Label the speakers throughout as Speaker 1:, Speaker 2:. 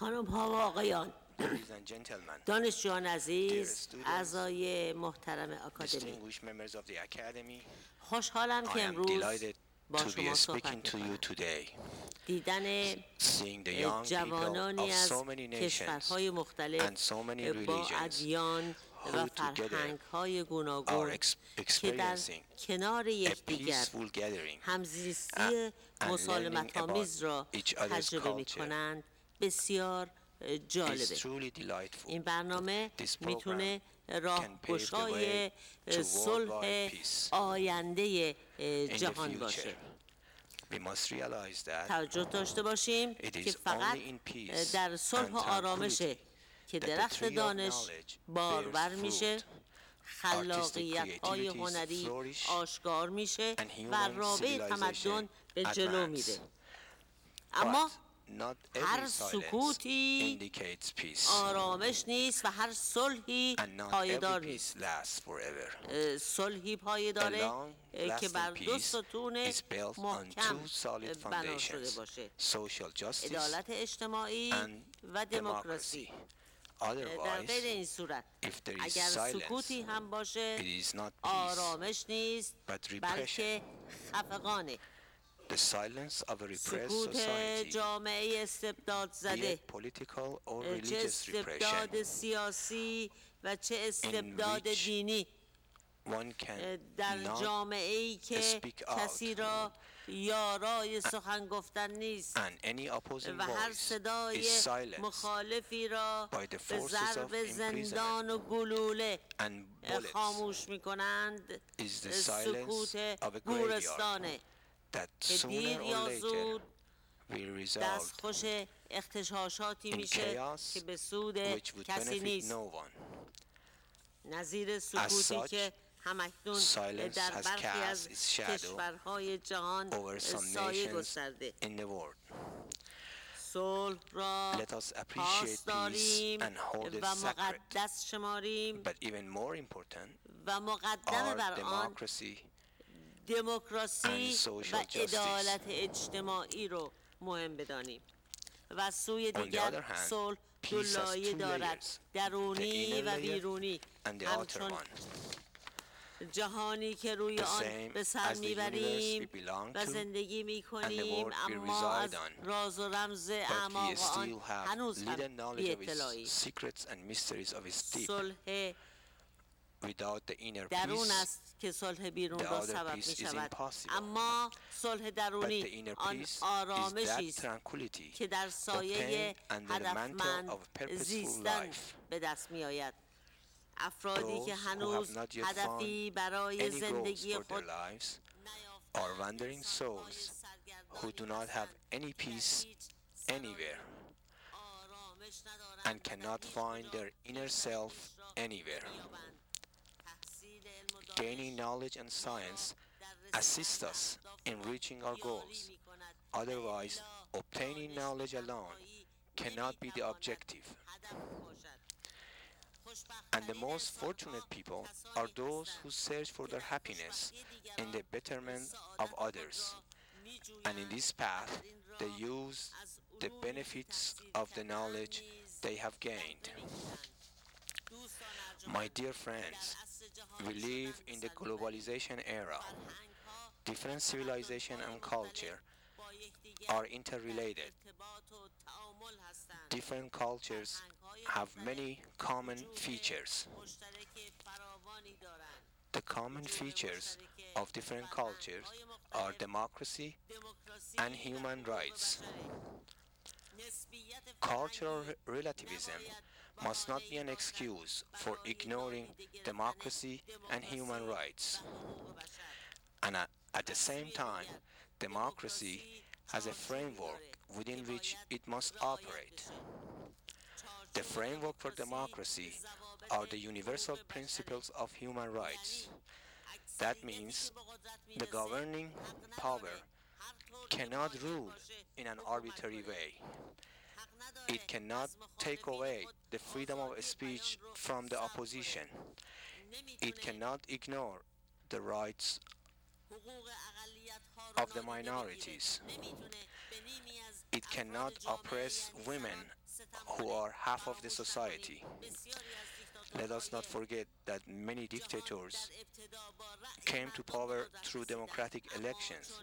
Speaker 1: خانم ها و آقایان. دانشجویان عزیز اعضای محترم
Speaker 2: اکادمی.
Speaker 1: خوشحالم که امروز با شما صحبت دیدن جوانانی از کشورهای مختلف با ادیان و فرهنگ
Speaker 2: های
Speaker 1: گوناگون که در کنار یکدیگر همزیستی مسالمت آمیز را تجربه می کنند. بسیار جالبه. این برنامه می‌تونه
Speaker 2: راه کشای
Speaker 1: صلح آینده جهان باشه. توجه داشته باشیم که فقط در صلح و آرامشه که درخت دانش بارور میشه خلاقیت های هنری آشکار میشه و رابع تمدن به جلو میده اما هر سکوتی آرامش نیست و هر صلحی پایدار نیست. صلحی پایداره که بر دو ستون محکم بنا شده باشه. عدالت اجتماعی و دموکراسی. در غیر این صورت اگر سکوتی هم باشه آرامش نیست بلکه خفقانه. سکوت جامعه استبداد زده. چه استبداد سیاسی و چه استبداد دینی. در جامعه ای که کسی را یارای سخن گفتن نیست. و هر صدای مخالفی را به ضرب زندان و گلوله خاموش می کنند سکوت گورستانه.
Speaker 2: that sooner or later we
Speaker 1: میشه که به سود کسی نیست.
Speaker 2: no
Speaker 1: نظیر سکوتی که همکنون در برخی از کشورهای جهان سایه گسترده. صلح را پاس داریم و مقدس شماریم و مقدم بر آن دموکراسی و ادالت اجتماعی رو مهم بدانیم. و سوی دیگر صلح دو لایه دارد. درونی و بیرونی. همچون جهانی که روی آن به سر می‌بریم و زندگی می‌کنیم اما از راز و رمز اعماق آن هنوز هم
Speaker 2: بیتلاییم
Speaker 1: سلحه
Speaker 2: without the inner
Speaker 1: درون
Speaker 2: peace
Speaker 1: است که صلح بیرون
Speaker 2: the
Speaker 1: را
Speaker 2: other
Speaker 1: سبب
Speaker 2: peace
Speaker 1: می
Speaker 2: is
Speaker 1: شود
Speaker 2: impossible.
Speaker 1: اما صلح
Speaker 2: but
Speaker 1: درونی
Speaker 2: the inner
Speaker 1: آن
Speaker 2: peace is
Speaker 1: آرامشی
Speaker 2: that
Speaker 1: است
Speaker 2: tranquility
Speaker 1: که در سایه
Speaker 2: obtained under the mantle
Speaker 1: هدفمند
Speaker 2: of purposeful
Speaker 1: زیستن
Speaker 2: life.
Speaker 1: به دست می آید افرادی
Speaker 2: Those
Speaker 1: که
Speaker 2: who have
Speaker 1: هنوز
Speaker 2: not yet
Speaker 1: هدفی
Speaker 2: found
Speaker 1: برای
Speaker 2: any goals
Speaker 1: زندگی
Speaker 2: for their
Speaker 1: خود
Speaker 2: lives
Speaker 1: نیافتند
Speaker 2: are wandering souls who do not have any peace anywhere and cannot find their inner self anywhere. Gaining knowledge and science assist us in reaching our goals. Otherwise, obtaining knowledge alone cannot be the objective. And the most fortunate people are those who search for their happiness in the betterment of others. And in this path, they use the benefits of the knowledge they have gained. My dear friends, we live in the globalization era. Different civilization and culture are interrelated. Different cultures have many common features. The common features of different cultures are democracy and human rights. Cultural relativism must not be an excuse for ignoring democracy and human rights. And at, the same time, democracy has a framework within which it must operate. The framework for democracy are the universal principles of human rights. That means the governing power cannot rule in an arbitrary way. It cannot take away the freedom of speech from the opposition. It cannot ignore the rights of the minorities. It cannot oppress women who are half of the society. Let us not forget that many dictators came to power through democratic elections,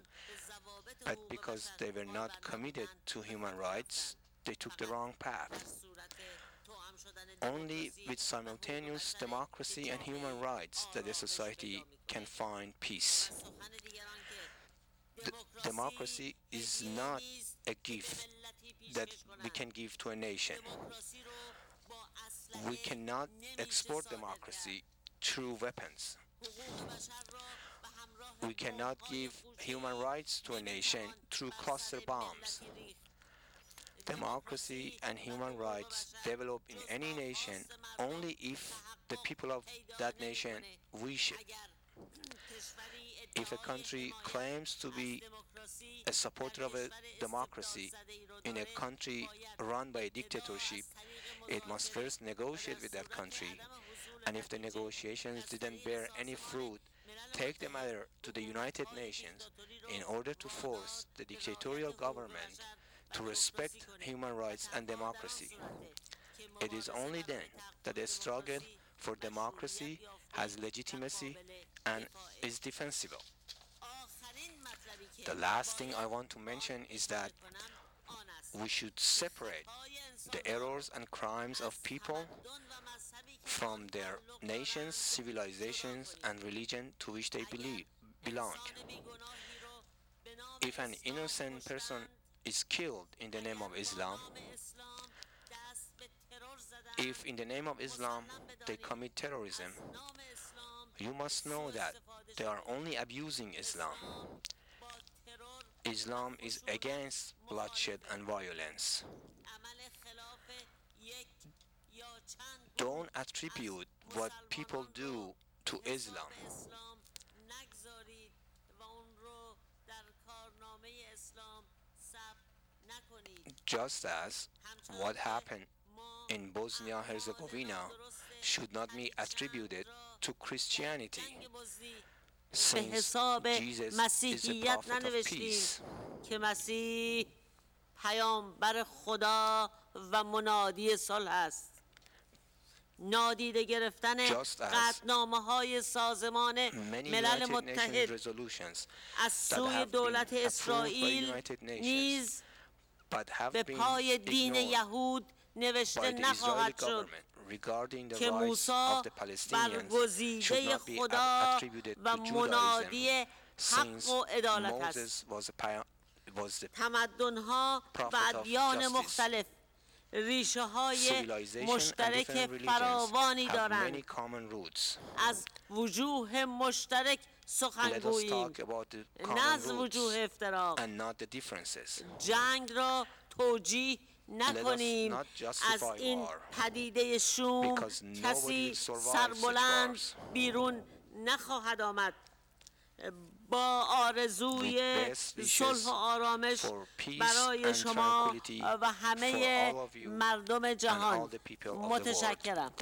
Speaker 2: but because they were not committed to human rights, they took the wrong path. Only with simultaneous democracy and human rights that a society can find peace. D- democracy is not a gift that we can give to a nation. We cannot export democracy through weapons. We cannot give human rights to a nation through cluster bombs. Democracy and human rights develop in any nation only if the people of that nation wish it. If a country claims to be a supporter of a democracy in a country run by a dictatorship, it must first negotiate with that country. And if the negotiations didn't bear any fruit, take the matter to the United Nations in order to force the dictatorial government to respect human rights and democracy. It is only then that the struggle for democracy has legitimacy and is defensible. The last thing I want to mention is that we should separate the errors and crimes of people from their nations, civilizations, and religion to which they believe, belong. If an innocent person is killed in the name of Islam, if in the name of Islam they commit terrorism, you must know that they are only abusing Islam. Islam is against bloodshed and violence. Don't attribute what people do to Islam. Just as what happened in Bosnia Herzegovina should not be attributed to Christianity,
Speaker 1: به
Speaker 2: since
Speaker 1: حساب
Speaker 2: Jesus is the
Speaker 1: مسیحیت
Speaker 2: prophet of
Speaker 1: ننوشتیم
Speaker 2: peace.
Speaker 1: که مسیح پیامبر خدا و منادی صلح است نادیده گرفتن قطنامه های سازمان ملل متحد
Speaker 2: resolutions
Speaker 1: از سوی دولت اسرائیل نیز به پای دین یهود نوشته نخواهد شد که
Speaker 2: موسا
Speaker 1: برگزیده خدا و منادی حق و عدالت است.
Speaker 2: تمدن
Speaker 1: ها و ادیان مختلف ریشه های مشترک فراوانی دارند. از وجوه مشترک سخنگوییم. نه از وجوه افتراق. جنگ را توجیه نکنیم. از این پدیده شوم کسی سربلند بیرون نخواهد آمد. با آرزوی صلح و آرامش برای شما و همه مردم جهان. متشکرم.